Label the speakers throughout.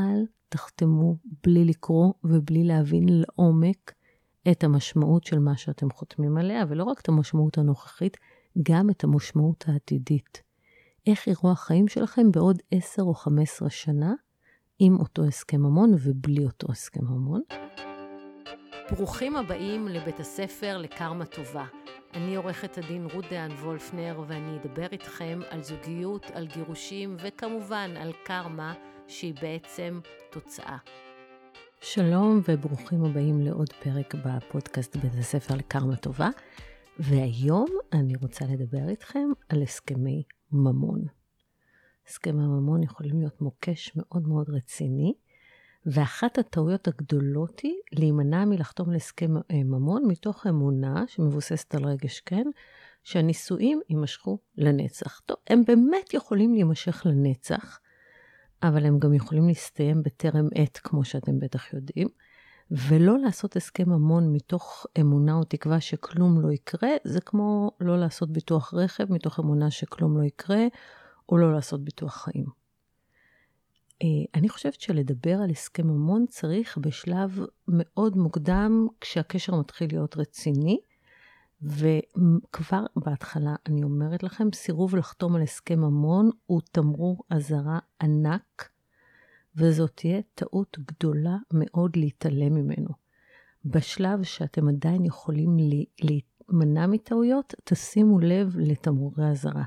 Speaker 1: אל תחתמו בלי לקרוא ובלי להבין לעומק את המשמעות של מה שאתם חותמים עליה, ולא רק את המשמעות הנוכחית, גם את המשמעות העתידית. איך יראו החיים שלכם בעוד 10 או 15 שנה עם אותו הסכם ממון ובלי אותו הסכם ממון. ברוכים הבאים לבית הספר לקרמה טובה. אני עורכת הדין רות דהן וולפנר, ואני אדבר איתכם על זוגיות, על גירושים, וכמובן על קרמה, שהיא בעצם תוצאה. שלום וברוכים הבאים לעוד פרק בפודקאסט בית הספר לקרמה טובה, והיום אני רוצה לדבר איתכם על הסכמי ממון. הסכמי ממון יכולים להיות מוקש מאוד מאוד רציני, ואחת הטעויות הגדולות היא להימנע מלחתום להסכם אה, ממון מתוך אמונה שמבוססת על רגש כן, שהנישואים יימשכו לנצח. טוב, הם באמת יכולים להימשך לנצח, אבל הם גם יכולים להסתיים בטרם עת, כמו שאתם בטח יודעים. ולא לעשות הסכם ממון מתוך אמונה או תקווה שכלום לא יקרה, זה כמו לא לעשות ביטוח רכב מתוך אמונה שכלום לא יקרה, או לא לעשות ביטוח חיים. אה, אני חושבת שלדבר על הסכם ממון צריך בשלב מאוד מוקדם, כשהקשר מתחיל להיות רציני, וכבר בהתחלה אני אומרת לכם, סירוב לחתום על הסכם ממון הוא תמרור אזהרה ענק, וזאת תהיה טעות גדולה מאוד להתעלם ממנו. בשלב שאתם עדיין יכולים להימנע מטעויות, תשימו לב לתמרורי אזהרה.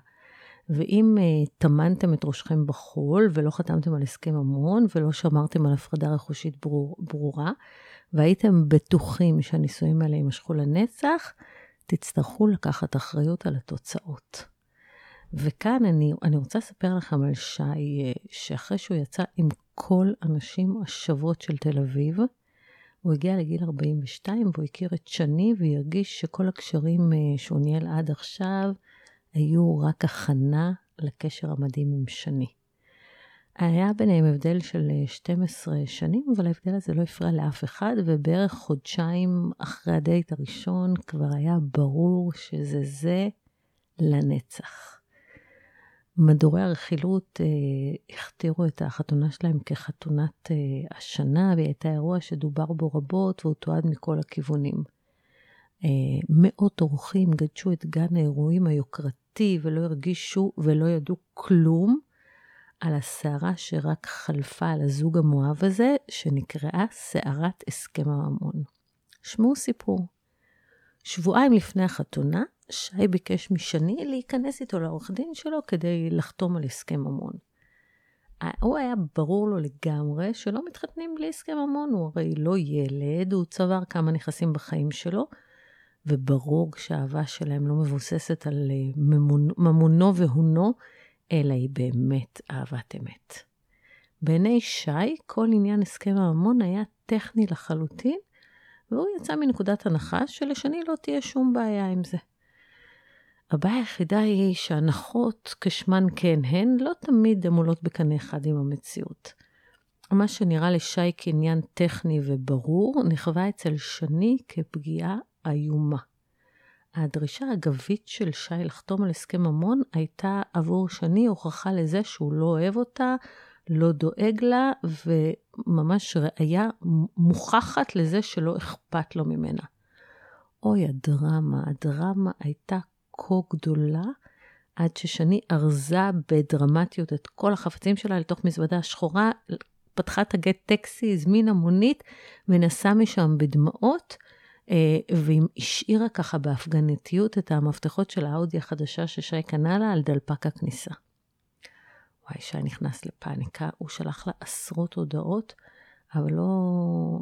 Speaker 1: ואם uh, טמנתם את ראשכם בחול ולא חתמתם על הסכם ממון ולא שמרתם על הפרדה רכושית ברור, ברורה, והייתם בטוחים שהנישואים האלה יימשכו לנצח, תצטרכו לקחת אחריות על התוצאות. וכאן אני, אני רוצה לספר לכם על שי, אה, שאחרי שהוא יצא עם כל הנשים השוות של תל אביב, הוא הגיע לגיל 42 והוא הכיר את שני והרגיש שכל הקשרים אה, שהוא ניהל עד עכשיו היו רק הכנה לקשר המדהים עם שני. היה ביניהם הבדל של 12 אה, שנים, אבל ההבדל הזה לא הפריע לאף אחד, ובערך חודשיים אחרי הדייט הראשון כבר היה ברור שזה זה לנצח. מדורי הרכילות אה, הכתירו את החתונה שלהם כחתונת אה, השנה, והיא הייתה אירוע שדובר בו רבות והוא תועד מכל הכיוונים. אה, מאות אורחים גדשו את גן האירועים היוקרתי ולא הרגישו ולא ידעו כלום על הסערה שרק חלפה על הזוג המואב הזה, שנקראה סערת הסכם הממון. שמעו סיפור. שבועיים לפני החתונה, שי ביקש משני להיכנס איתו לעורך דין שלו כדי לחתום על הסכם ממון. הוא היה ברור לו לגמרי שלא מתחתנים בלי הסכם ממון, הוא הרי לא ילד, הוא צבר כמה נכסים בחיים שלו, וברור שהאהבה שלהם לא מבוססת על אה, ממונו והונו, אלא היא באמת אהבת אמת. בעיני שי, כל עניין הסכם הממון היה טכני לחלוטין, והוא יצא מנקודת הנחה שלשני לא תהיה שום בעיה עם זה. הבעיה היחידה היא שהנחות כשמן כן הן לא תמיד הן עולות בקנה אחד עם המציאות. מה שנראה לשי כעניין טכני וברור, נחווה אצל שני כפגיעה איומה. הדרישה האגבית של שי לחתום על הסכם ממון הייתה עבור שני הוכחה לזה שהוא לא אוהב אותה, לא דואג לה, וממש ראייה מוכחת לזה שלא אכפת לו ממנה. אוי, הדרמה, הדרמה הייתה כה גדולה, עד ששני ארזה בדרמטיות את כל החפצים שלה לתוך מזוודה שחורה, פתחה את הגט טקסי, הזמינה מונית, ונסעה משם בדמעות, והיא השאירה ככה בהפגנתיות את המפתחות של האאודי החדשה ששי קנה לה על דלפק הכניסה. וואי, שי נכנס לפאניקה, הוא שלח לה עשרות הודעות, אבל לא,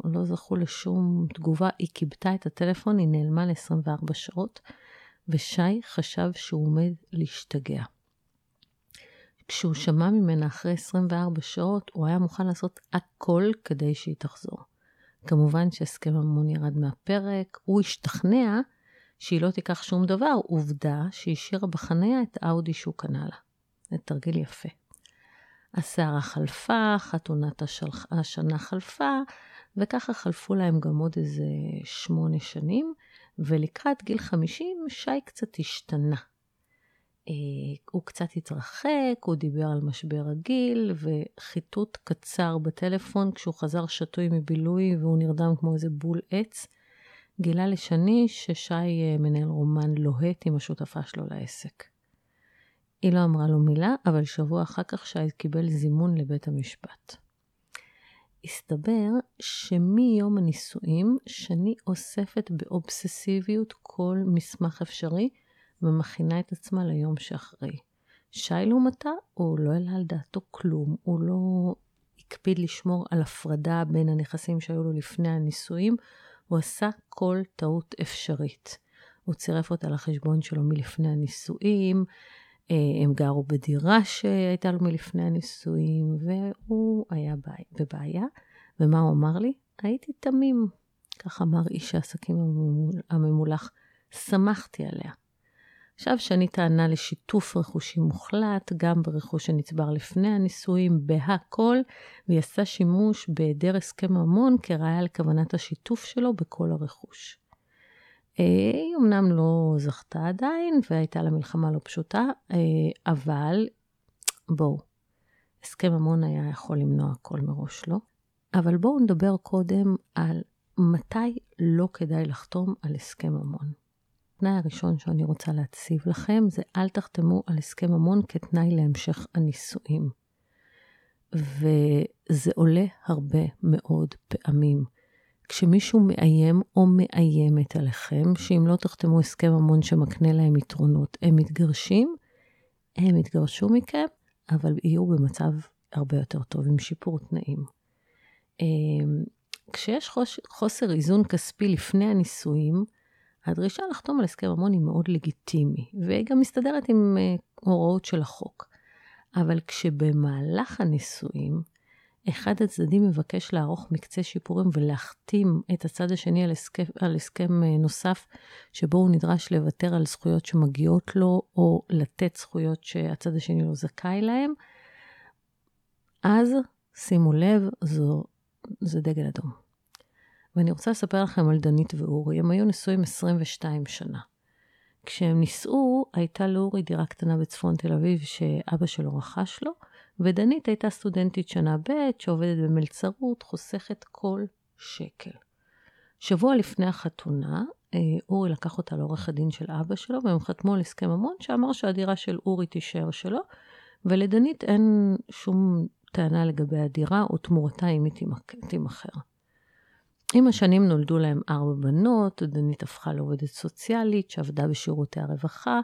Speaker 1: לא זכו לשום תגובה. היא קיבתה את הטלפון, היא נעלמה ל-24 שעות, ושי חשב שהוא עומד להשתגע. כשהוא שמע ממנה אחרי 24 שעות, הוא היה מוכן לעשות הכל כדי שהיא תחזור. כמובן שהסכם המון ירד מהפרק, הוא השתכנע שהיא לא תיקח שום דבר, עובדה שהיא השאירה בחניה את האודי שהוא קנה לה. זה תרגיל יפה. הסערה חלפה, חתונת השלח... השנה חלפה, וככה חלפו להם גם עוד איזה שמונה שנים, ולקראת גיל 50 שי קצת השתנה. הוא קצת התרחק, הוא דיבר על משבר הגיל, וחיטוט קצר בטלפון כשהוא חזר שתוי מבילוי והוא נרדם כמו איזה בול עץ. גילה לשני ששי אה, מנהל רומן לוהט עם השותפה שלו לעסק. היא לא אמרה לו מילה, אבל שבוע אחר כך שי קיבל זימון לבית המשפט. הסתבר שמיום הנישואים, שני אוספת באובססיביות כל מסמך אפשרי ומכינה את עצמה ליום שאחרי. שי לעומתה, הוא לא העלה על דעתו כלום, הוא לא הקפיד לשמור על הפרדה בין הנכסים שהיו לו לפני הנישואים, הוא עשה כל טעות אפשרית. הוא צירף אותה לחשבון שלו מלפני הנישואים, אה, הם גרו בדירה שהייתה לו מלפני הנישואים, והוא היה בבעיה. ומה הוא אמר לי? הייתי תמים. כך אמר איש העסקים הממולח. שמחתי עליה. עכשיו שני טענה לשיתוף רכושי מוחלט, גם ברכוש שנצבר לפני הנישואים, בהכל, והיא עשה שימוש בהיעדר הסכם ממון כראיה לכוונת השיתוף שלו בכל הרכוש. אה, היא אמנם לא זכתה עדיין, והייתה לה מלחמה לא פשוטה, אה, אבל בואו, הסכם ממון היה יכול למנוע הכל מראש, לא? אבל בואו נדבר קודם על מתי לא כדאי לחתום על הסכם ממון. התנאי הראשון שאני רוצה להציב לכם זה אל תחתמו על הסכם ממון כתנאי להמשך הנישואים. וזה עולה הרבה מאוד פעמים. כשמישהו מאיים או מאיימת עליכם, שאם לא תחתמו הסכם ממון שמקנה להם יתרונות, הם מתגרשים, הם יתגרשו מכם, אבל יהיו במצב הרבה יותר טוב, עם שיפור תנאים. אמ, כשיש חוסר איזון כספי לפני הנישואים, הדרישה לחתום על הסכם ממון היא מאוד לגיטימי, והיא גם מסתדרת עם uh, הוראות של החוק. אבל כשבמהלך הנישואים, אחד הצדדים מבקש לערוך מקצה שיפורים ולהחתים את הצד השני על הסכם, על הסכם uh, נוסף, שבו הוא נדרש לוותר על זכויות שמגיעות לו, או לתת זכויות שהצד השני לא זכאי להם, אז שימו לב, זו, זה דגל אדום. ואני רוצה לספר לכם על דנית ואורי. הם היו נשואים 22 שנה. כשהם נישאו, הייתה לאורי דירה קטנה בצפון תל אביב שאבא שלו רכש לו, ודנית הייתה סטודנטית שנה ב' שעובדת במלצרות, חוסכת כל שקל. שבוע לפני החתונה, אה, אורי לקח אותה לעורך הדין של אבא שלו, והם חתמו על הסכם ממון שאמר שהדירה של אורי תישאר שלו, ולדנית אין שום טענה לגבי הדירה או תמורתה אם היא תימכר. עם השנים נולדו להם ארבע בנות, דנית הפכה לעובדת סוציאלית שעבדה בשירותי הרווחה,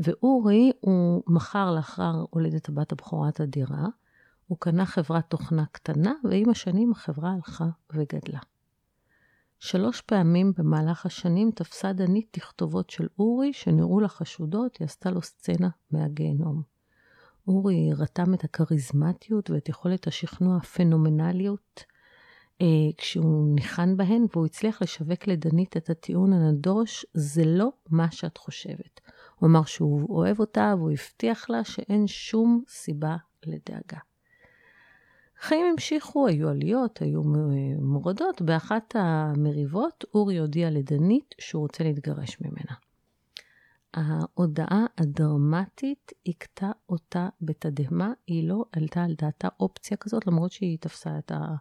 Speaker 1: ואורי, הוא מכר לאחר הולדת הבת הבכורה את הדירה, הוא קנה חברת תוכנה קטנה, ועם השנים החברה הלכה וגדלה. שלוש פעמים במהלך השנים תפסה דנית תכתובות של אורי שנראו לה חשודות, היא עשתה לו סצנה מהגיהנום. אורי רתם את הכריזמטיות ואת יכולת השכנוע הפנומנליות כשהוא ניחן בהן, והוא הצליח לשווק לדנית את הטיעון הנדוש, זה לא מה שאת חושבת. הוא אמר שהוא אוהב אותה, והוא הבטיח לה שאין שום סיבה לדאגה. החיים המשיכו, היו עליות, היו מורדות. באחת המריבות, אורי הודיע לדנית שהוא רוצה להתגרש ממנה. ההודעה הדרמטית הכתה אותה בתדהמה, היא לא עלתה על דעתה אופציה כזאת, למרות שהיא תפסה את ה...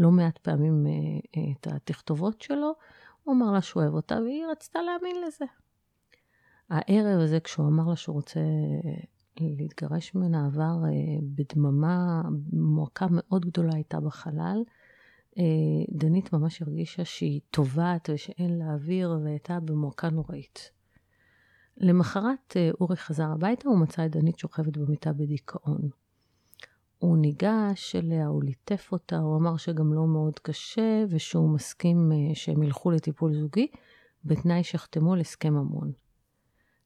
Speaker 1: לא מעט פעמים אה, אה, את התכתובות שלו, הוא אמר לה שהוא אוהב אותה, והיא רצתה להאמין לזה. הערב הזה, כשהוא אמר לה שהוא רוצה אה, להתגרש ממנה, עבר בדממה, מועקה מאוד גדולה הייתה בחלל. דנית ממש הרגישה שהיא טובעת ושאין לה אוויר, והייתה במועקה נוראית. למחרת אורי חזר הביתה, הוא מצא את דנית שוכבת במיטה בדיכאון. הוא ניגש אליה, הוא ליטף אותה, הוא אמר שגם לא מאוד קשה, ושהוא מסכים אה, שהם ילכו לטיפול זוגי, בתנאי שיחתמו על הסכם ממון.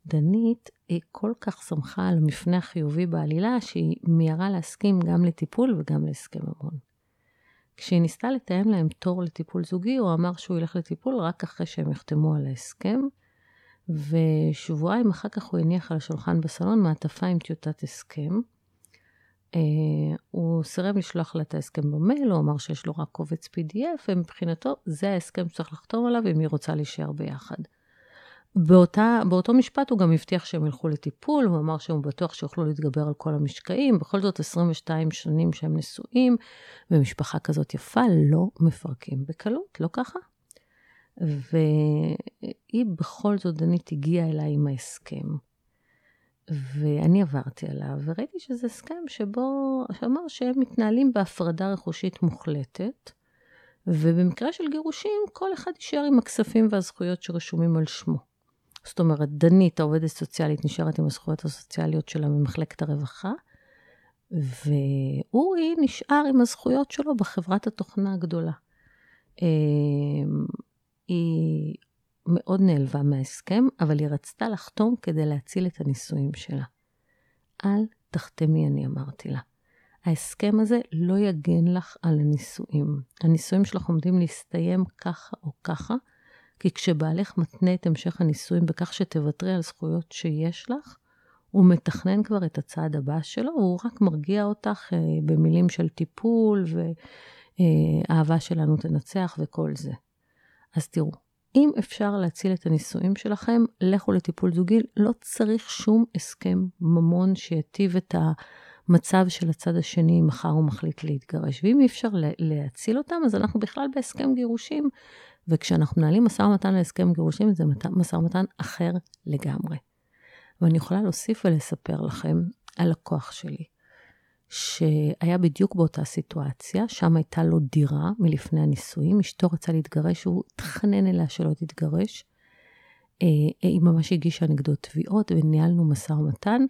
Speaker 1: דנית, היא כל כך שמחה על המפנה החיובי בעלילה, שהיא מיהרה להסכים גם לטיפול וגם להסכם ממון. כשהיא ניסתה לתאם להם תור לטיפול זוגי, הוא אמר שהוא ילך לטיפול רק אחרי שהם יחתמו על ההסכם, ושבועיים אחר כך הוא הניח על השולחן בסלון מעטפה עם טיוטת הסכם. Uh, הוא סירב לשלוח לה את ההסכם במייל, הוא אמר שיש לו רק קובץ PDF, ומבחינתו זה ההסכם שצריך לחתום עליו אם היא רוצה להישאר ביחד. באותה, באותו משפט הוא גם הבטיח שהם ילכו לטיפול, הוא אמר שהוא בטוח שיוכלו להתגבר על כל המשקעים, בכל זאת 22 שנים שהם נשואים, ומשפחה כזאת יפה לא מפרקים בקלות, לא ככה? והיא בכל זאת, דנית הגיעה אליי עם ההסכם. ואני עברתי עליו, וראיתי שזה הסכם שבו, שאמר שהם מתנהלים בהפרדה רכושית מוחלטת, ובמקרה של גירושים, כל אחד יישאר עם הכספים והזכויות שרשומים על שמו. זאת אומרת, דנית, העובדת סוציאלית, נשארת עם הזכויות הסוציאליות שלה ממחלקת הרווחה, ואורי נשאר עם הזכויות שלו בחברת התוכנה הגדולה. אמ, היא מאוד נעלבה מההסכם, אבל היא רצתה לחתום כדי להציל את הנישואים שלה. אל תחתמי, אני אמרתי לה. ההסכם הזה לא יגן לך על הנישואים. הנישואים שלך עומדים להסתיים ככה או ככה, כי כשבעלך מתנה את המשך הנישואים בכך שתוותרי על זכויות שיש לך, הוא מתכנן כבר את הצעד הבא שלו, הוא רק מרגיע אותך אה, במילים של טיפול ואהבה שלנו תנצח וכל זה. אז תראו, אם אפשר להציל את הנישואים שלכם, לכו לטיפול זוגי, לא צריך שום הסכם ממון שיטיב את המצב של הצד השני אם מחר הוא מחליט להתגרש. ואם אי אפשר להציל אותם, אז אנחנו בכלל בהסכם גירושים, וכשאנחנו מנהלים משא ומתן להסכם גירושים, זה משא ומתן אחר לגמרי. ואני יכולה להוסיף ולספר לכם על לקוח שלי, שהיה בדיוק באותה סיטואציה, שם הייתה לו דירה מלפני הנישואים, אשתו רצה להתגרש, הוא התחנן אליה שלא תתגרש. אה, היא ממש הגישה נגדו תביעות וניהלנו משא ומתן,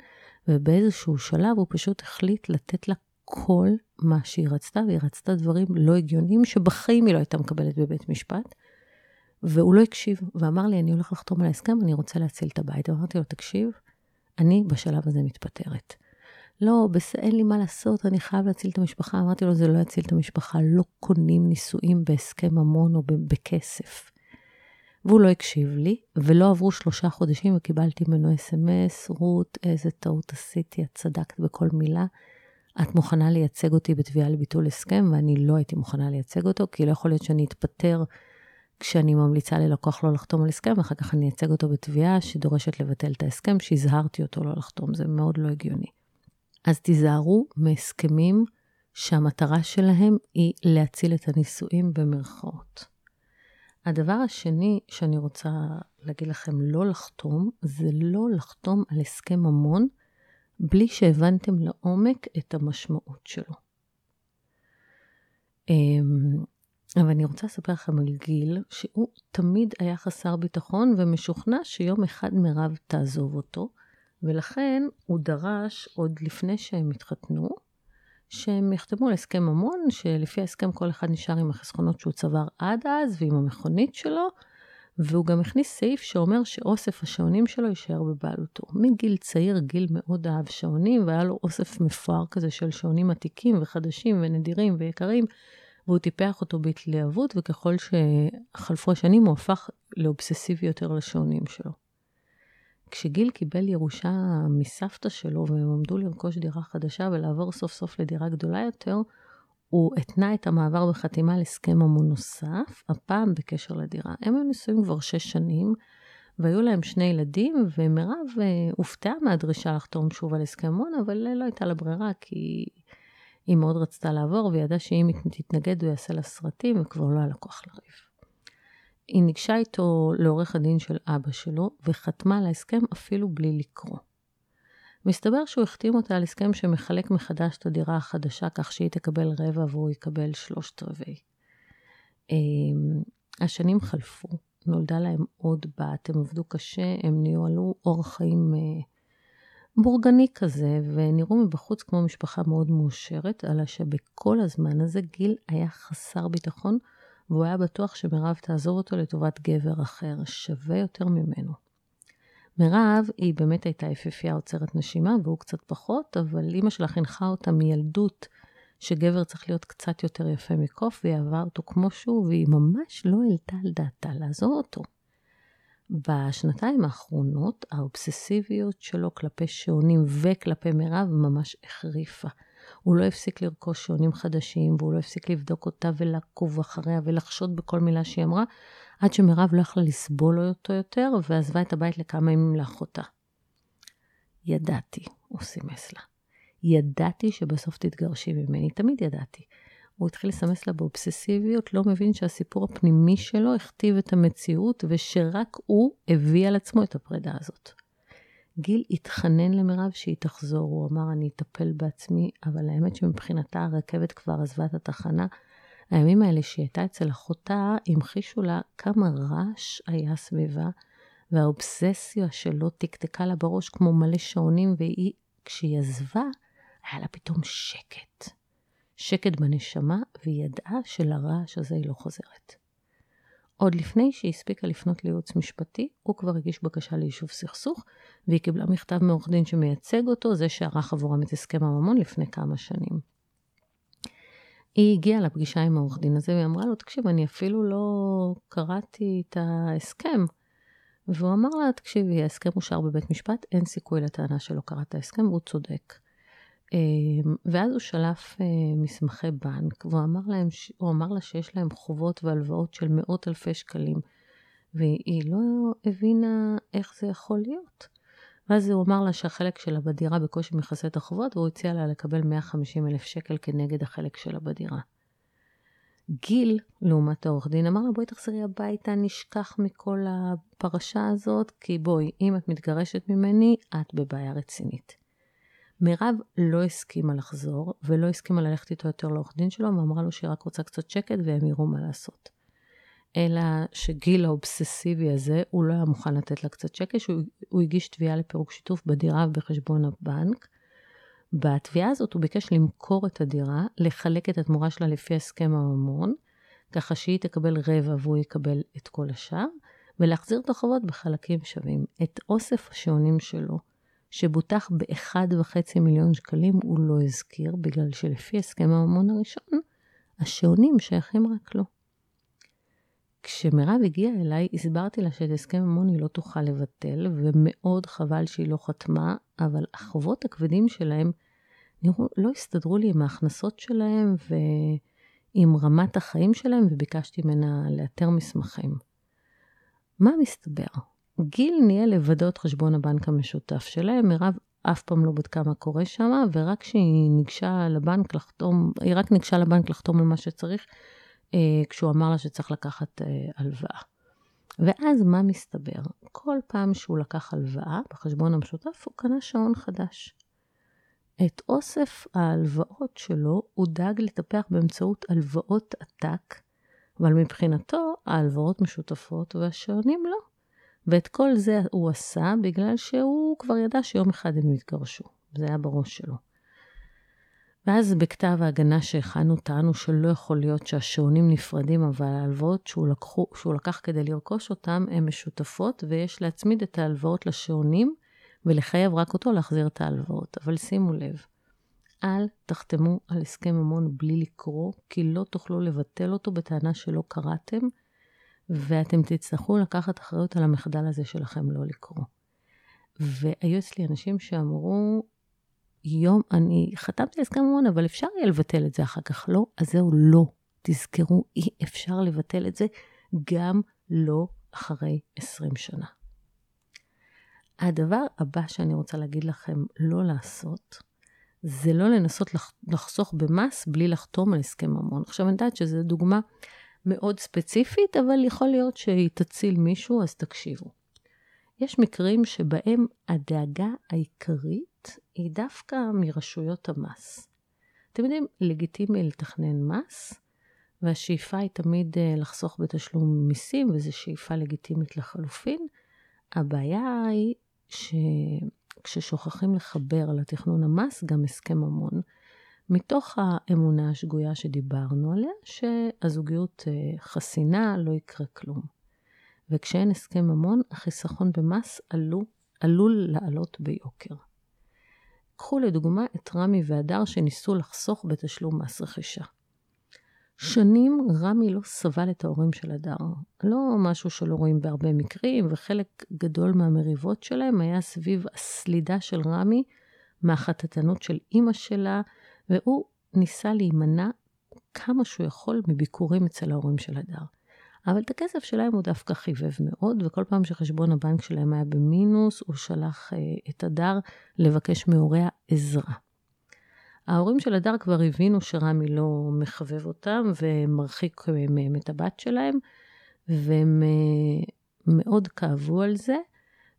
Speaker 1: ובאיזשהו שלב הוא פשוט החליט לתת לה כל מה שהיא רצתה, והיא רצתה דברים לא הגיוניים שבחיים היא לא הייתה מקבלת בבית משפט. והוא לא הקשיב, ואמר לי, אני הולך לחתום על ההסכם, אני רוצה להציל את הבית. אמרתי לו, תקשיב, אני בשלב הזה מתפטרת. לא, בס... אין לי מה לעשות, אני חייב להציל את המשפחה. אמרתי לו, זה לא יציל את המשפחה, לא קונים נישואים בהסכם ממון או בכסף. והוא לא הקשיב לי, ולא עברו שלושה חודשים וקיבלתי ממנו אס.אם.אס, רות, איזה טעות עשיתי, את צדקת בכל מילה. את מוכנה לייצג אותי בתביעה לביטול הסכם, ואני לא הייתי מוכנה לייצג אותו, כי לא יכול להיות שאני אתפטר כשאני ממליצה ללקוח לא לחתום על הסכם, ואחר כך אני אייצג אותו בתביעה שדורשת לבטל את ההסכם, שהזהרתי אותו לא לחתום, זה מאוד לא הגיוני. אז תיזהרו מהסכמים שהמטרה שלהם היא להציל את הנישואים במרכאות. הדבר השני שאני רוצה להגיד לכם לא לחתום, זה לא לחתום על הסכם ממון בלי שהבנתם לעומק את המשמעות שלו. אמ, אבל אני רוצה לספר לכם על גיל, שהוא תמיד היה חסר ביטחון ומשוכנע שיום אחד מירב תעזוב אותו, ולכן הוא דרש, עוד לפני שהם התחתנו, שהם יחתמו על הסכם ממון, שלפי ההסכם כל אחד נשאר עם החסכונות שהוא צבר עד אז ועם המכונית שלו, והוא גם הכניס סעיף שאומר שאוסף השעונים שלו יישאר בבעלותו. מגיל צעיר, גיל מאוד אהב שעונים, והיה לו אוסף מפואר כזה של שעונים עתיקים וחדשים ונדירים ויקרים, והוא טיפח אותו בהתלהבות, וככל שחלפו השנים הוא הפך לאובססיבי יותר לשעונים שלו. כשגיל קיבל ירושה מסבתא שלו והם עמדו לרכוש דירה חדשה ולעבור סוף סוף לדירה גדולה יותר, הוא התנה את המעבר בחתימה על הסכם ממון נוסף, הפעם בקשר לדירה. הם היו נשואים כבר שש שנים, והיו להם שני ילדים, ומירב אה, הופתעה מהדרישה לחתום שוב על הסכם ממון, אבל לא הייתה לה ברירה, כי היא מאוד רצתה לעבור, והיא ידעה שאם היא תתנגד הוא יעשה לה סרטים, וכבר לא היה לה כוח לריב. היא ניגשה איתו לעורך הדין של אבא שלו, וחתמה על ההסכם אפילו בלי לקרוא. מסתבר שהוא החתים אותה על הסכם שמחלק מחדש את הדירה החדשה, כך שהיא תקבל רבע והוא יקבל שלושת רבעי. אמ, השנים חלפו, נולדה להם עוד בת, הם עבדו קשה, הם ניהלו אורח חיים אה, בורגני כזה, ונראו מבחוץ כמו משפחה מאוד מאושרת, אלא שבכל הזמן הזה גיל היה חסר ביטחון, והוא היה בטוח שמירב תעזוב אותו לטובת גבר אחר, שווה יותר ממנו. מירב היא באמת הייתה יפיפייה עוצרת נשימה, והוא קצת פחות, אבל אימא שלה חינכה אותה מילדות שגבר צריך להיות קצת יותר יפה מקוף, והיא אהבה אותו כמו שהוא, והיא ממש לא העלתה על דעתה לעזוב אותו. בשנתיים האחרונות האובססיביות שלו כלפי שעונים וכלפי מירב ממש החריפה. הוא לא הפסיק לרכוש שעונים חדשים, והוא לא הפסיק לבדוק אותה ולעקוב אחריה ולחשוד בכל מילה שהיא אמרה, עד שמירב לא יכלה לסבול אותו יותר, ועזבה את הבית לכמה ימים לאחותה. ידעתי, הוא סימס לה. ידעתי שבסוף תתגרשי ממני, תמיד ידעתי. הוא התחיל לסמס לה באובססיביות, לא מבין שהסיפור הפנימי שלו הכתיב את המציאות, ושרק הוא הביא על עצמו את הפרידה הזאת. גיל התחנן למירב שהיא תחזור, הוא אמר, אני אטפל בעצמי, אבל האמת שמבחינתה הרכבת כבר עזבה את התחנה. הימים האלה שהיא הייתה אצל אחותה, המחישו לה כמה רעש היה סביבה, והאובססיה שלו תקתקה לה בראש כמו מלא שעונים, והיא, כשהיא עזבה, היה לה פתאום שקט. שקט בנשמה, והיא ידעה שלרעש הזה היא לא חוזרת. עוד לפני שהיא הספיקה לפנות לייעוץ משפטי, הוא כבר הגיש בקשה ליישוב סכסוך, והיא קיבלה מכתב מעורך דין שמייצג אותו, זה שערך עבורם את הסכם הממון לפני כמה שנים. היא הגיעה לפגישה עם העורך דין הזה, והיא אמרה לו, תקשיב, אני אפילו לא קראתי את ההסכם. והוא אמר לה, תקשיבי, ההסכם אושר בבית משפט, אין סיכוי לטענה שלא קראת את ההסכם, והוא צודק. אמ, ואז הוא שלף אה, מסמכי בנק, והוא אמר, להם, הוא אמר לה שיש להם חובות והלוואות של מאות אלפי שקלים, והיא לא הבינה איך זה יכול להיות. ואז הוא אמר לה שהחלק שלה בדירה בקושי מכסה את החובות, והוא הציע לה לקבל 150 אלף שקל כנגד החלק שלה בדירה. גיל, לעומת העורך דין, אמר לה, בואי תחזרי הביתה, נשכח מכל הפרשה הזאת, כי בואי, אם את מתגרשת ממני, את בבעיה רצינית. מירב לא הסכימה לחזור, ולא הסכימה ללכת איתו יותר לעורך דין שלו, ואמרה לו שהיא רק רוצה קצת שקט והם יראו מה לעשות. אלא שגיל האובססיבי הזה, הוא לא היה מוכן לתת לה קצת שקט, שהוא הגיש תביעה לפירוק שיתוף בדירה ובחשבון הבנק. בתביעה הזאת הוא ביקש למכור את הדירה, לחלק את התמורה שלה לפי הסכם הממון, ככה שהיא תקבל רבע והוא יקבל את כל השאר, ולהחזיר את החובות בחלקים שווים. את אוסף השעונים שלו, שבוטח ב-1.5 מיליון שקלים, הוא לא הזכיר, בגלל שלפי הסכם הממון הראשון, השעונים שייכים רק לו. כשמירב הגיעה אליי, הסברתי לה שאת הסכם הממון היא לא תוכל לבטל, ומאוד חבל שהיא לא חתמה, אבל החובות הכבדים שלהם לא הסתדרו לי עם ההכנסות שלהם ועם רמת החיים שלהם, וביקשתי ממנה לאתר מסמכים. מה מסתבר? גיל ניהל לבדו את חשבון הבנק המשותף שלהם, מירב אף פעם לא בדקה מה קורה שם, ורק כשהיא ניגשה לבנק לחתום, היא רק ניגשה לבנק לחתום על מה שצריך, אה, כשהוא אמר לה שצריך לקחת אה, הלוואה. ואז מה מסתבר? כל פעם שהוא לקח הלוואה בחשבון המשותף, הוא קנה שעון חדש. את אוסף ההלוואות שלו הוא דאג לטפח באמצעות הלוואות עתק, אבל מבחינתו ההלוואות משותפות והשעונים לא. ואת כל זה הוא עשה בגלל שהוא כבר ידע שיום אחד הם יתגרשו. זה היה בראש שלו. ואז בכתב ההגנה שהכנו טענו שלא יכול להיות שהשעונים נפרדים, אבל ההלוואות שהוא, לקחו, שהוא לקח כדי לרכוש אותם הן משותפות, ויש להצמיד את ההלוואות לשעונים ולחייב רק אותו להחזיר את ההלוואות. אבל שימו לב, אל תחתמו על הסכם ממון בלי לקרוא, כי לא תוכלו לבטל אותו בטענה שלא קראתם, ואתם תצטרכו לקחת אחריות על המחדל הזה שלכם לא לקרוא. והיו אצלי אנשים שאמרו, יום, אני חתמתי הסכם ממון, אבל אפשר יהיה לבטל את זה אחר כך, לא? אז זהו, לא. תזכרו, אי אפשר לבטל את זה, גם לא אחרי 20 שנה. הדבר הבא שאני רוצה להגיד לכם לא לעשות, זה לא לנסות לחסוך במס בלי לחתום על הסכם ממון. עכשיו, אני יודעת שזו דוגמה מאוד ספציפית, אבל יכול להיות שהיא תציל מישהו, אז תקשיבו. יש מקרים שבהם הדאגה העיקרית היא דווקא מרשויות המס. אתם יודעים, לגיטימי לתכנן מס, והשאיפה היא תמיד אה, לחסוך בתשלום מיסים, וזו שאיפה לגיטימית לחלופין. הבעיה היא שכששוכחים לחבר לתכנון המס גם הסכם ממון, מתוך האמונה השגויה שדיברנו עליה, שהזוגיות אה, חסינה, לא יקרה כלום. וכשאין הסכם ממון, החיסכון במס עלול, עלול לעלות ביוקר. קחו לדוגמה את רמי והדר שניסו לחסוך בתשלום מס רכישה. שנים רמי לא סבל את ההורים של הדר. לא משהו שלא רואים בהרבה מקרים, וחלק גדול מהמריבות שלהם היה סביב הסלידה של רמי מהחטטנות של אימא שלה, והוא ניסה להימנע כמה שהוא יכול מביקורים אצל ההורים של הדר. אבל את הכסף שלהם הוא דווקא חיבב מאוד, וכל פעם שחשבון הבנק שלהם היה במינוס, הוא שלח אה, את הדר לבקש מהוריה עזרה. ההורים של הדר כבר הבינו שרמי לא מחבב אותם ומרחיק מהם את הבת שלהם, והם אה, מאוד כאבו על זה,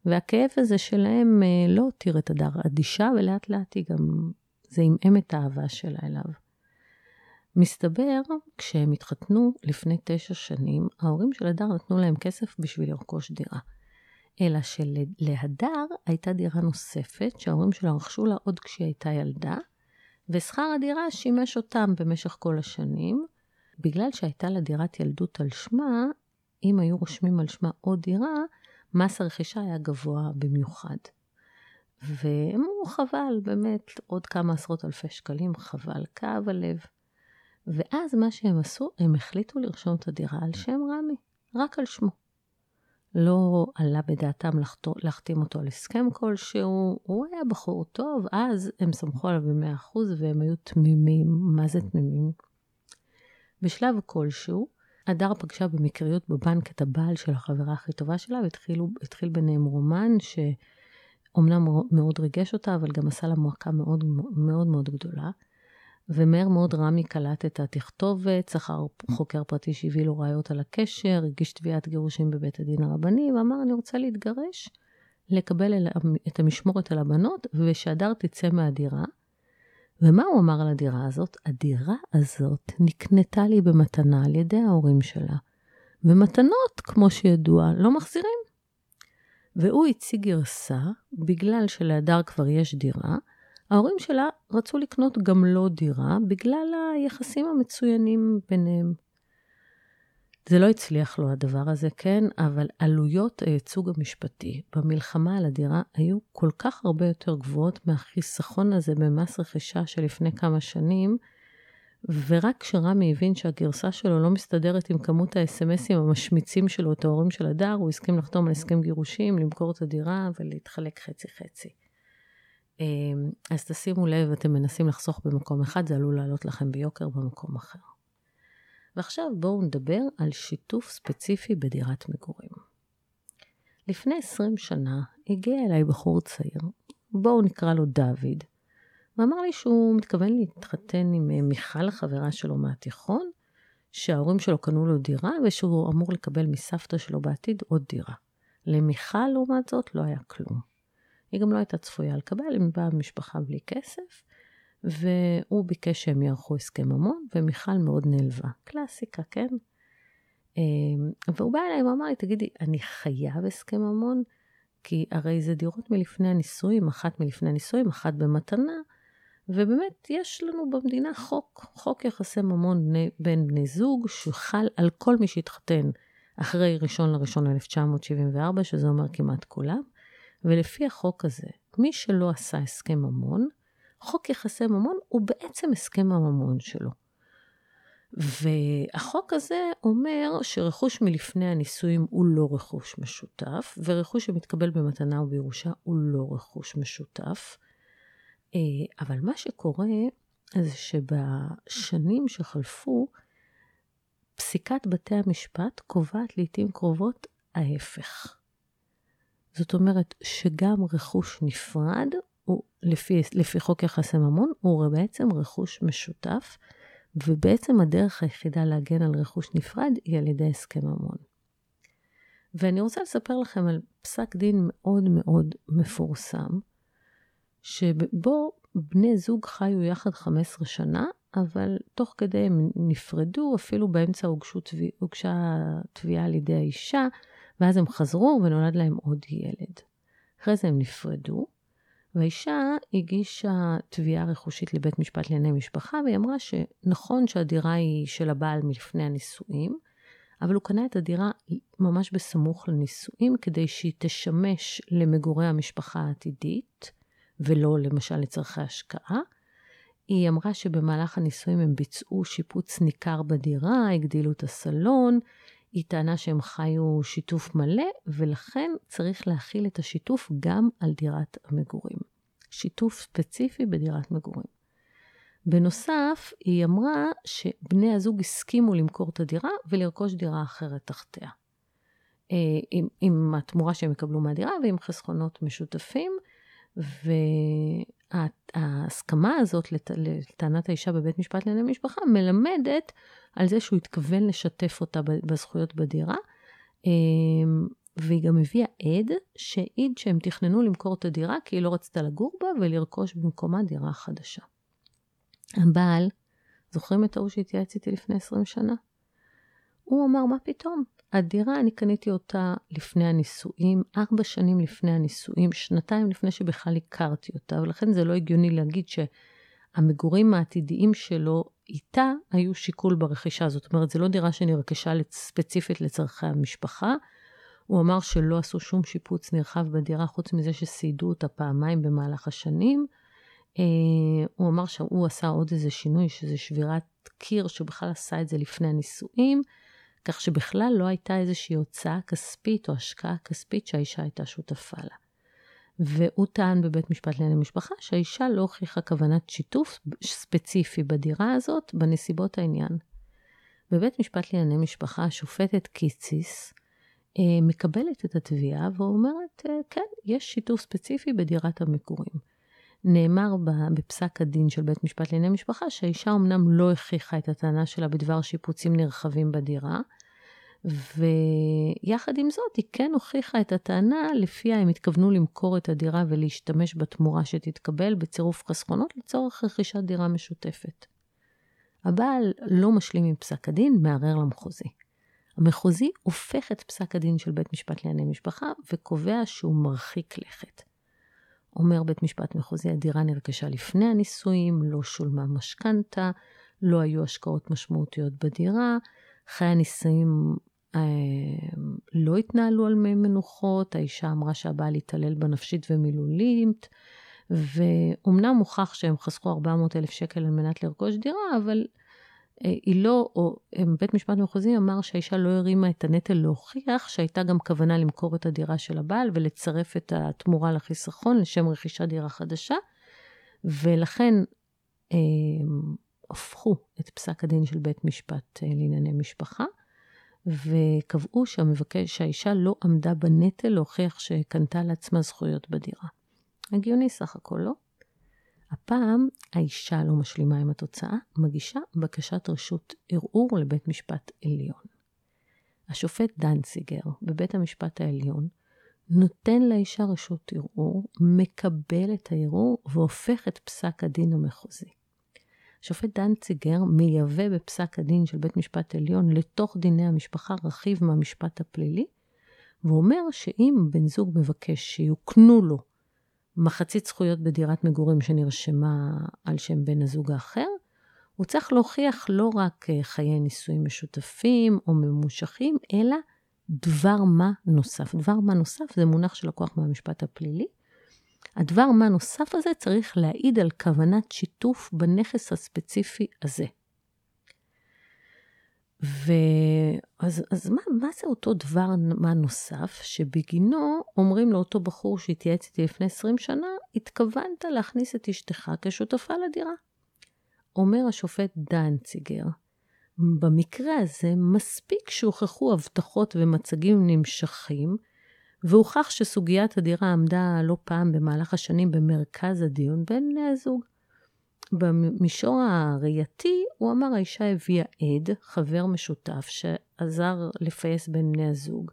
Speaker 1: והכאב הזה שלהם אה, לא הותיר את הדר אדישה, ולאט לאט היא גם, זה עמעם את האהבה שלה אליו. מסתבר, כשהם התחתנו לפני תשע שנים, ההורים של הדר נתנו להם כסף בשביל לרכוש דירה. אלא שלהדר הייתה דירה נוספת, שההורים שלה רכשו לה עוד כשהיא הייתה ילדה, ושכר הדירה שימש אותם במשך כל השנים. בגלל שהייתה לה דירת ילדות על שמה, אם היו רושמים על שמה עוד דירה, מס הרכישה היה גבוה במיוחד. והם אמרו, חבל, באמת, עוד כמה עשרות אלפי שקלים, חבל, כאב הלב. ואז מה שהם עשו, הם החליטו לרשום את הדירה על שם רמי, רק על שמו. לא עלה בדעתם להחתים אותו על הסכם כלשהו, הוא היה בחור טוב, אז הם סמכו עליו ב-100% והם היו תמימים, מה זה תמימים? בשלב כלשהו, הדר פגשה במקריות בבנק את הבעל של החברה הכי טובה שלה, והתחיל ביניהם רומן שאומנם מאוד ריגש אותה, אבל גם עשה לה מועקה מאוד מאוד מאוד גדולה. ומהר מאוד רמי קלט את התכתובת, שכר חוקר פרטי שהביא לו ראיות על הקשר, הגיש תביעת גירושים בבית הדין הרבני, ואמר, אני רוצה להתגרש, לקבל את המשמורת על הבנות, ושהדר תצא מהדירה. ומה הוא אמר על הדירה הזאת? הדירה הזאת נקנתה לי במתנה על ידי ההורים שלה. ומתנות, כמו שידוע, לא מחזירים. והוא הציג גרסה, בגלל שלהדר כבר יש דירה, ההורים שלה רצו לקנות גם לא דירה בגלל היחסים המצוינים ביניהם. זה לא הצליח לו הדבר הזה, כן, אבל עלויות הייצוג המשפטי במלחמה על הדירה היו כל כך הרבה יותר גבוהות מהחיסכון הזה במס רכישה שלפני כמה שנים, ורק כשרמי הבין שהגרסה שלו לא מסתדרת עם כמות האס.אם.אסים המשמיצים שלו את ההורים של הדר, הוא הסכים לחתום על הסכם גירושים, למכור את הדירה ולהתחלק חצי-חצי. אמ, אז תשימו לב, אתם מנסים לחסוך במקום אחד, זה עלול לעלות לכם ביוקר במקום אחר. ועכשיו בואו נדבר על שיתוף ספציפי בדירת מגורים. לפני 20 שנה הגיע אליי בחור צעיר, בואו נקרא לו דוד, ואמר לי שהוא מתכוון להתחתן עם אה, מיכל, החברה שלו מהתיכון, שההורים שלו קנו לו דירה ושהוא אמור לקבל מסבתא שלו בעתיד עוד דירה. למיכל, לעומת זאת, לא היה כלום. היא גם לא הייתה צפויה לקבל, היא באה ממשפחה בלי כסף, והוא ביקש שהם יערכו הסכם ממון, ומיכל מאוד נעלבה. קלאסיקה, כן? אמ, והוא בא אליי, הוא אמר לי, תגידי, אני חייב הסכם ממון? כי הרי זה דירות מלפני הנישואים, אחת מלפני הנישואים, אחת במתנה, ובאמת יש לנו במדינה חוק, חוק יחסי ממון בין בני זוג, שחל על כל מי שהתחתן אחרי ראשון לראשון 1974, שזה אומר כמעט כולם, ולפי החוק הזה, מי שלא עשה הסכם ממון, חוק יחסי ממון הוא בעצם הסכם הממון שלו. והחוק הזה אומר שרכוש מלפני הנישואים הוא לא רכוש משותף, ורכוש שמתקבל במתנה או בירושה הוא לא רכוש משותף. אה, אבל מה שקורה זה שבשנים שחלפו, פסיקת בתי המשפט קובעת לעתים קרובות ההפך. זאת אומרת שגם רכוש נפרד, הוא, לפי, לפי חוק יחסי ממון, הוא בעצם רכוש משותף, ובעצם הדרך היחידה להגן על רכוש נפרד היא על ידי הסכם ממון. ואני רוצה לספר לכם על פסק דין מאוד מאוד מפורסם, שבו בני זוג חיו יחד 15 שנה, אבל תוך כדי הם נפרדו, אפילו באמצע הוגשה תביעה על ידי האישה, ואז הם חזרו ונולד להם עוד ילד. אחרי זה הם נפרדו, והאישה הגישה תביעה רכושית לבית משפט לענייני משפחה, והיא אמרה שנכון שהדירה היא של הבעל מלפני הנישואים, אבל הוא קנה את הדירה ממש בסמוך לנישואים, כדי שהיא תשמש למגורי המשפחה העתידית, ולא למשל לצורכי השקעה. היא אמרה שבמהלך הנישואים הם ביצעו שיפוץ ניכר בדירה, הגדילו את הסלון, היא טענה שהם חיו שיתוף מלא, ולכן צריך להכיל את השיתוף גם על דירת המגורים. שיתוף ספציפי בדירת מגורים. בנוסף, היא אמרה שבני הזוג הסכימו למכור את הדירה ולרכוש דירה אחרת תחתיה. אה, עם, עם התמורה שהם יקבלו מהדירה ועם חסכונות משותפים. וההסכמה הזאת לט... לטענת האישה בבית משפט לענייני משפחה מלמדת על זה שהוא התכוון לשתף אותה בזכויות בדירה. אמ, והיא גם הביאה עד שהעיד שהם תכננו למכור את הדירה כי היא לא רצתה לגור בה ולרכוש במקומה דירה חדשה. הבעל, זוכרים את ההוא שהתייעץ איתי לפני 20 שנה? הוא אמר, מה פתאום? הדירה, אני קניתי אותה לפני הנישואים, ארבע שנים לפני הנישואים, שנתיים לפני שבכלל הכרתי אותה, ולכן זה לא הגיוני להגיד שהמגורים העתידיים שלו איתה היו שיקול ברכישה. זאת אומרת, זו לא דירה שנרכשה ספציפית לצורכי המשפחה. הוא אמר שלא עשו שום שיפוץ נרחב בדירה, חוץ מזה שסיידו אותה פעמיים במהלך השנים. Uh, הוא אמר שהוא עשה עוד איזה שינוי, שזה שבירת קיר, שבכלל עשה את זה לפני הנישואים. כך שבכלל לא הייתה איזושהי הוצאה כספית או השקעה כספית שהאישה הייתה שותפה לה. והוא טען בבית משפט לענייני משפחה שהאישה לא הוכיחה כוונת שיתוף ספציפי בדירה הזאת בנסיבות העניין. בבית משפט לענייני משפחה השופטת קיציס אה, מקבלת את התביעה ואומרת, אה, כן, יש שיתוף ספציפי בדירת המגורים. נאמר בפסק הדין של בית משפט לענייני משפחה שהאישה אמנם לא הכיחה את הטענה שלה בדבר שיפוצים נרחבים בדירה, ויחד עם זאת היא כן הוכיחה את הטענה לפיה הם התכוונו למכור את הדירה ולהשתמש בתמורה שתתקבל בצירוף חסכונות לצורך רכישת דירה משותפת. הבעל לא משלים עם פסק הדין, מערער למחוזי. המחוזי הופך את פסק הדין של בית משפט לענייני משפחה וקובע שהוא מרחיק לכת. אומר בית משפט מחוזי, הדירה נרכשה לפני הנישואים, לא שולמה משכנתה, לא היו השקעות משמעותיות בדירה, חיי הנישואים אה, לא התנהלו על מי מנוחות, האישה אמרה שהבעל התעלל בה נפשית ומילולית, ואומנם מוכח שהם חסכו 400 אלף שקל על מנת לרכוש דירה, אבל היא לא, או בית משפט מחוזי אמר שהאישה לא הרימה את הנטל להוכיח שהייתה גם כוונה למכור את הדירה של הבעל ולצרף את התמורה לחיסכון לשם רכישת דירה חדשה, ולכן אה, הפכו את פסק הדין של בית משפט אה, לענייני משפחה, וקבעו שהמבקש, שהאישה לא עמדה בנטל להוכיח שקנתה לעצמה זכויות בדירה. הגיוני סך הכל, לא? הפעם האישה לא משלימה עם התוצאה, מגישה בקשת רשות ערעור לבית משפט עליון. השופט דנציגר בבית המשפט העליון נותן לאישה רשות ערעור, מקבל את הערעור והופך את פסק הדין המחוזי. השופט דנציגר מייבא בפסק הדין של בית משפט עליון לתוך דיני המשפחה רכיב מהמשפט הפלילי, ואומר שאם בן זוג מבקש שיוקנו לו מחצית זכויות בדירת מגורים שנרשמה על שם בן הזוג האחר, הוא צריך להוכיח לא רק אה, חיי נישואים משותפים או ממושכים, אלא דבר מה נוסף. דבר מה נוסף זה מונח שלקוח מהמשפט הפלילי. הדבר מה נוסף הזה צריך להעיד על כוונת שיתוף בנכס הספציפי הזה. ואז אז מה, מה זה אותו דבר מה נוסף, שבגינו אומרים לאותו בחור שהתייעץ איתי לפני 20 שנה, התכוונת להכניס את אשתך כשותפה לדירה. אומר השופט דנציגר, במקרה הזה מספיק שהוכחו הבטחות ומצגים נמשכים, והוכח שסוגיית הדירה עמדה לא פעם במהלך השנים במרכז הדיון בין בני הזוג. במישור הראייתי, הוא אמר, האישה הביאה עד, חבר משותף, שעזר לפייס בין בני הזוג,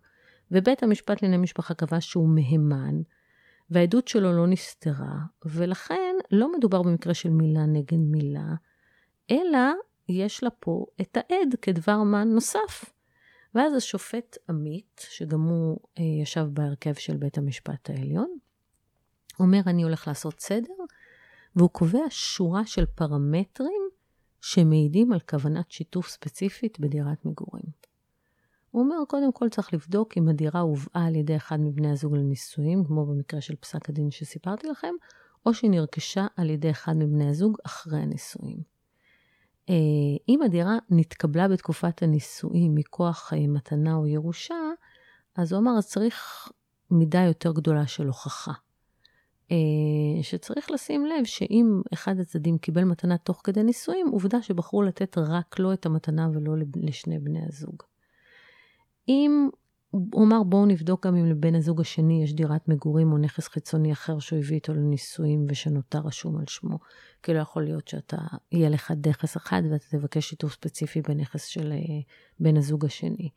Speaker 1: ובית המשפט לענייני משפחה קבע שהוא מהימן, והעדות שלו לא נסתרה, ולכן לא מדובר במקרה של מילה נגד מילה, אלא יש לה פה את העד כדבר מה נוסף. ואז השופט עמית, שגם הוא אה, ישב בהרכב של בית המשפט העליון, אומר, אני הולך לעשות סדר, והוא קובע שורה של פרמטרים שמעידים על כוונת שיתוף ספציפית בדירת מגורים. הוא אומר, קודם כל צריך לבדוק אם הדירה הובאה על ידי אחד מבני הזוג לנישואים, כמו במקרה של פסק הדין שסיפרתי לכם, או שהיא נרכשה על ידי אחד מבני הזוג אחרי הנישואים. אה, אם הדירה נתקבלה בתקופת הנישואים מכוח אה, מתנה או ירושה, אז הוא אמר, צריך מידה יותר גדולה של הוכחה. אה, שצריך לשים לב שאם אחד הצדדים קיבל מתנה תוך כדי נישואים, עובדה שבחרו לתת רק לו את המתנה ולא לשני בני הזוג. אם הוא אמר, בואו נבדוק גם אם לבן הזוג השני יש דירת מגורים או נכס חיצוני אחר שהוא הביא איתו לנישואים ושנותר רשום על שמו. כי לא יכול להיות שאתה, יהיה לך נכס אחד ואתה תבקש שיתוף ספציפי בנכס של uh, בן הזוג השני.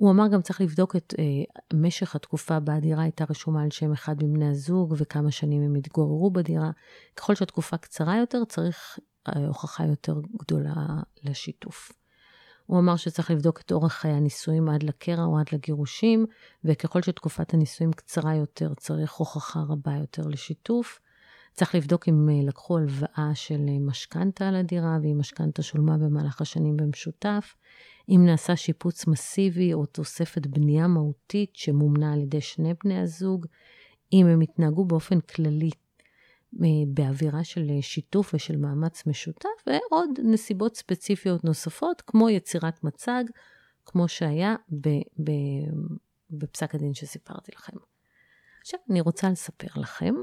Speaker 1: הוא אמר גם צריך לבדוק את uh, משך התקופה בה הדירה הייתה רשומה על שם אחד מבני הזוג וכמה שנים הם התגוררו בדירה. ככל שהתקופה קצרה יותר, צריך uh, הוכחה יותר גדולה לשיתוף. הוא אמר שצריך לבדוק את אורך חיי הנישואים עד לקרע או עד לגירושים, וככל שתקופת הנישואים קצרה יותר, צריך הוכחה רבה יותר לשיתוף. צריך לבדוק אם אה, לקחו הלוואה של אה, משכנתה על הדירה, ואם משכנתה שולמה במהלך השנים במשותף, אם נעשה שיפוץ מסיבי או תוספת בנייה מהותית שמומנה על ידי שני בני הזוג, אם הם התנהגו באופן כללי באווירה של שיתוף ושל מאמץ משותף, ועוד נסיבות ספציפיות נוספות, כמו יצירת מצג, כמו שהיה ב, ב, בפסק הדין שסיפרתי לכם. עכשיו, אני רוצה לספר לכם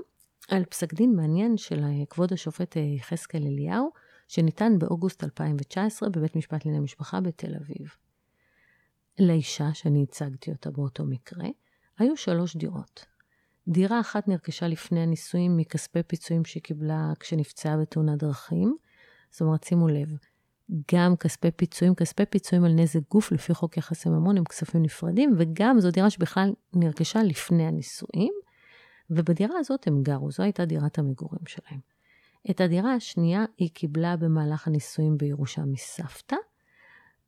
Speaker 1: על פסק דין מעניין של כבוד השופט יחזקאל אליהו, שניתן באוגוסט 2019 בבית משפט לענייני משפחה בתל אביב. לאישה, שאני הצגתי אותה באותו מקרה, היו שלוש דירות. דירה אחת נרכשה לפני הנישואים מכספי פיצויים שהיא קיבלה כשנפצעה בתאונת דרכים. זאת אומרת, שימו לב, גם כספי פיצויים, כספי פיצויים על נזק גוף לפי חוק יחסי ממון הם כספים נפרדים, וגם זו דירה שבכלל נרכשה לפני הנישואים, ובדירה הזאת הם גרו, זו הייתה דירת המגורים שלהם. את הדירה השנייה היא קיבלה במהלך הנישואים בירושה מסבתא,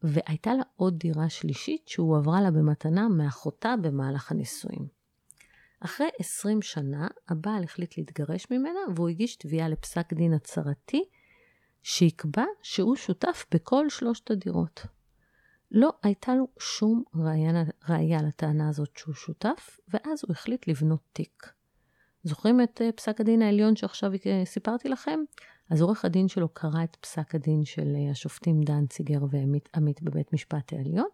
Speaker 1: והייתה לה עוד דירה שלישית שהועברה לה במתנה מאחותה במהלך הנישואים. אחרי 20 שנה, הבעל החליט להתגרש ממנה, והוא הגיש תביעה לפסק דין הצהרתי, שיקבע שהוא שותף בכל שלושת הדירות. לא הייתה לו שום ראייה, ראייה לטענה הזאת שהוא שותף, ואז הוא החליט לבנות תיק. זוכרים את אה, פסק הדין העליון שעכשיו אה, סיפרתי לכם? אז עורך הדין שלו קרא את פסק הדין של אה, השופטים דנציגר ועמית בבית משפט העליון,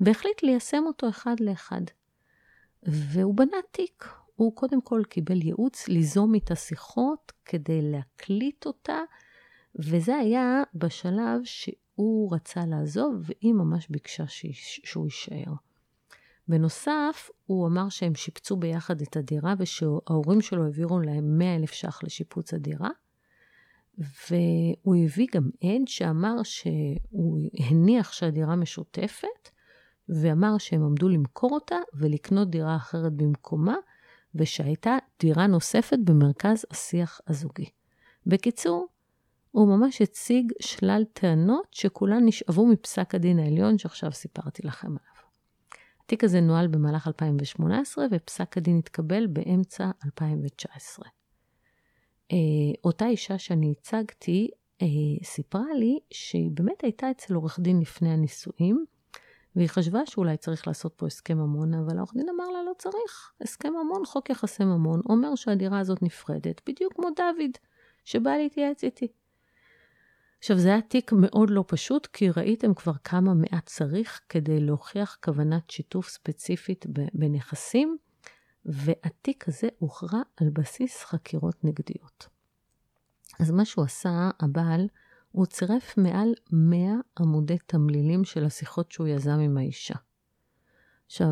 Speaker 1: והחליט ליישם אותו אחד לאחד. והוא בנה תיק. הוא קודם כל קיבל ייעוץ ליזום איתה שיחות כדי להקליט אותה, וזה היה בשלב שהוא רצה לעזוב, והיא ממש ביקשה שהוא יישאר. בנוסף, הוא אמר שהם שיפצו ביחד את הדירה ושההורים שלו העבירו להם 100 אלף ש"ח לשיפוץ הדירה. והוא הביא גם עד שאמר שהוא הניח שהדירה משותפת, ואמר שהם עמדו למכור אותה ולקנות דירה אחרת במקומה, ושהייתה דירה נוספת במרכז השיח הזוגי. בקיצור, הוא ממש הציג שלל טענות שכולן נשאבו מפסק הדין העליון שעכשיו סיפרתי לכם עליו. התיק הזה נוהל במהלך 2018 ופסק הדין התקבל באמצע 2019. אה, אותה אישה שאני הצגתי אה, סיפרה לי שהיא באמת הייתה אצל עורך דין לפני הנישואים, והיא חשבה שאולי צריך לעשות פה הסכם ממון, אבל העורך דין אמר לה, לא צריך. הסכם ממון, חוק יחסי ממון, אומר שהדירה הזאת נפרדת, בדיוק כמו דוד, שבא להתייעץ איתי. עכשיו, זה היה תיק מאוד לא פשוט, כי ראיתם כבר כמה מעט צריך כדי להוכיח כוונת שיתוף ספציפית בנכסים, והתיק הזה הוכרע על בסיס חקירות נגדיות. אז מה שהוא עשה, הבעל, הוא צירף מעל 100 עמודי תמלילים של השיחות שהוא יזם עם האישה. עכשיו,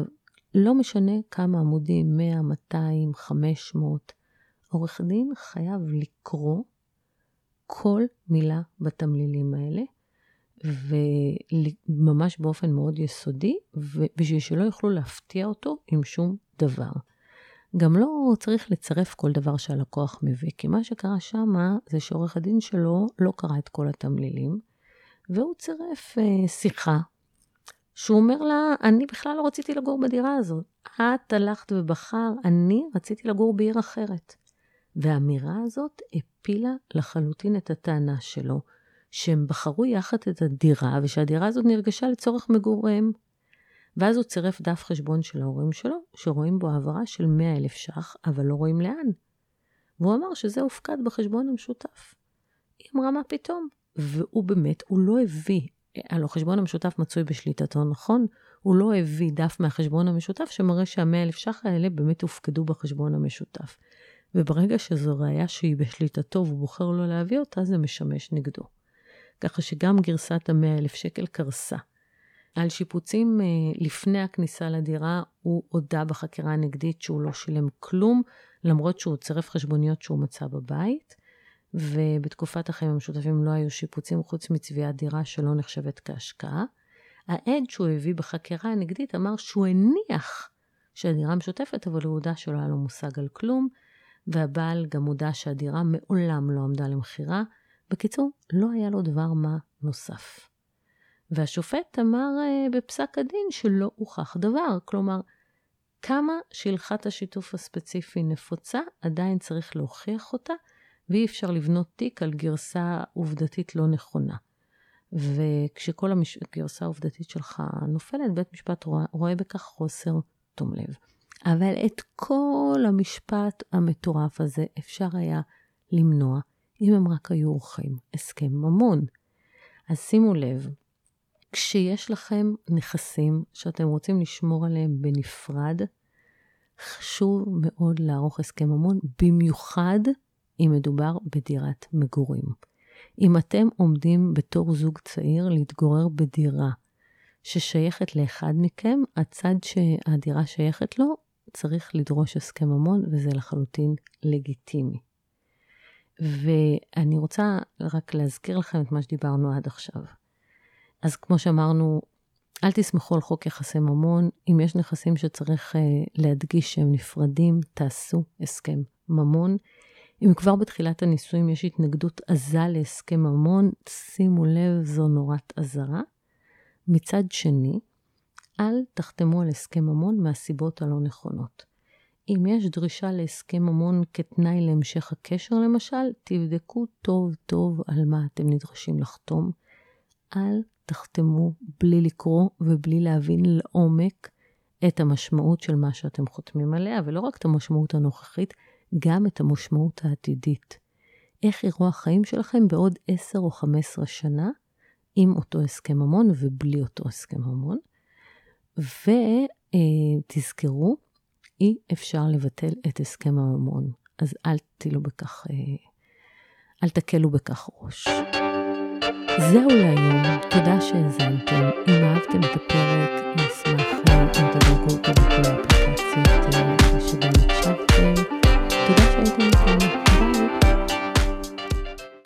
Speaker 1: לא משנה כמה עמודים, 100, 200, 500, עורך דין חייב לקרוא כל מילה בתמלילים האלה, וממש באופן מאוד יסודי, בשביל שלא יוכלו להפתיע אותו עם שום דבר. גם לא צריך לצרף כל דבר שהלקוח מביא, כי מה שקרה שמה זה שעורך הדין שלו לא קרא את כל התמלילים, והוא צירף אה, שיחה, שהוא אומר לה, אני בכלל לא רציתי לגור בדירה הזאת. את הלכת ובחר, אני רציתי לגור בעיר אחרת. והאמירה הזאת הפילה לחלוטין את הטענה שלו, שהם בחרו יחד את הדירה, ושהדירה הזאת נרגשה לצורך מגוריהם. ואז הוא צירף דף חשבון של ההורים שלו, שרואים בו העברה של 100 אלף ש"ח, אבל לא רואים לאן. והוא אמר שזה הופקד בחשבון המשותף. היא אמרה, מה פתאום? והוא באמת, הוא לא הביא, הלוא החשבון המשותף מצוי בשליטתו, נכון? הוא לא הביא דף מהחשבון המשותף שמראה שה-100 אלף ש"ח האלה באמת הופקדו בחשבון המשותף. וברגע שזו ראייה שהיא בשליטתו והוא בוחר לא להביא אותה, זה משמש נגדו. ככה שגם גרסת המאה אלף שקל קרסה. על שיפוצים אה, לפני הכניסה לדירה, הוא הודה בחקירה הנגדית שהוא לא שילם כלום, למרות שהוא צירף חשבוניות שהוא מצא בבית, ובתקופת החיים המשותפים לא היו שיפוצים חוץ מצביעת דירה שלא נחשבת כהשקעה. העד שהוא הביא בחקירה הנגדית אמר שהוא הניח שהדירה משותפת, אבל הוא הודה שלא היה לו מושג על כלום, והבעל גם הודה שהדירה מעולם לא עמדה למכירה. בקיצור, לא היה לו דבר מה נוסף. והשופט אמר uh, בפסק הדין שלא הוכח דבר, כלומר, כמה שהלכת השיתוף הספציפי נפוצה, עדיין צריך להוכיח אותה, ואי אפשר לבנות תיק על גרסה עובדתית לא נכונה. וכשכל הגרסה העובדתית שלך נופלת, בית משפט רואה, רואה בכך חוסר תום לב. אבל את כל המשפט המטורף הזה אפשר היה למנוע אם הם רק היו עורכים הסכם ממון. אז שימו לב, כשיש לכם נכסים שאתם רוצים לשמור עליהם בנפרד, חשוב מאוד לערוך הסכם ממון, במיוחד אם מדובר בדירת מגורים. אם אתם עומדים בתור זוג צעיר להתגורר בדירה ששייכת לאחד מכם, הצד שהדירה שייכת לו צריך לדרוש הסכם ממון, וזה לחלוטין לגיטימי. ואני רוצה רק להזכיר לכם את מה שדיברנו עד עכשיו. אז כמו שאמרנו, אל תסמכו על חוק יחסי ממון. אם יש נכסים שצריך uh, להדגיש שהם נפרדים, תעשו הסכם ממון. אם כבר בתחילת הנישואים יש התנגדות עזה להסכם ממון, שימו לב, זו נורת אזהרה. מצד שני, אל תחתמו על הסכם ממון מהסיבות הלא נכונות. אם יש דרישה להסכם ממון כתנאי להמשך הקשר למשל, תבדקו טוב טוב על מה אתם נדרשים לחתום. אל תחתמו בלי לקרוא ובלי להבין לעומק את המשמעות של מה שאתם חותמים עליה, ולא רק את המשמעות הנוכחית, גם את המשמעות העתידית. איך יראו החיים שלכם בעוד 10 או 15 שנה עם אותו הסכם ממון ובלי אותו הסכם ממון. ותזכרו, אי אפשר לבטל את הסכם הממון. אז אל תטילו בכך, אה, אל תקלו בכך ראש. זהו להיום, תודה שהאזנתם. אם אהבתם את הפרק, נשמח אה, אם תדאגו את הדקות האפליקציות אה, שבהן הקשבתם. תודה שהייתם איתנו.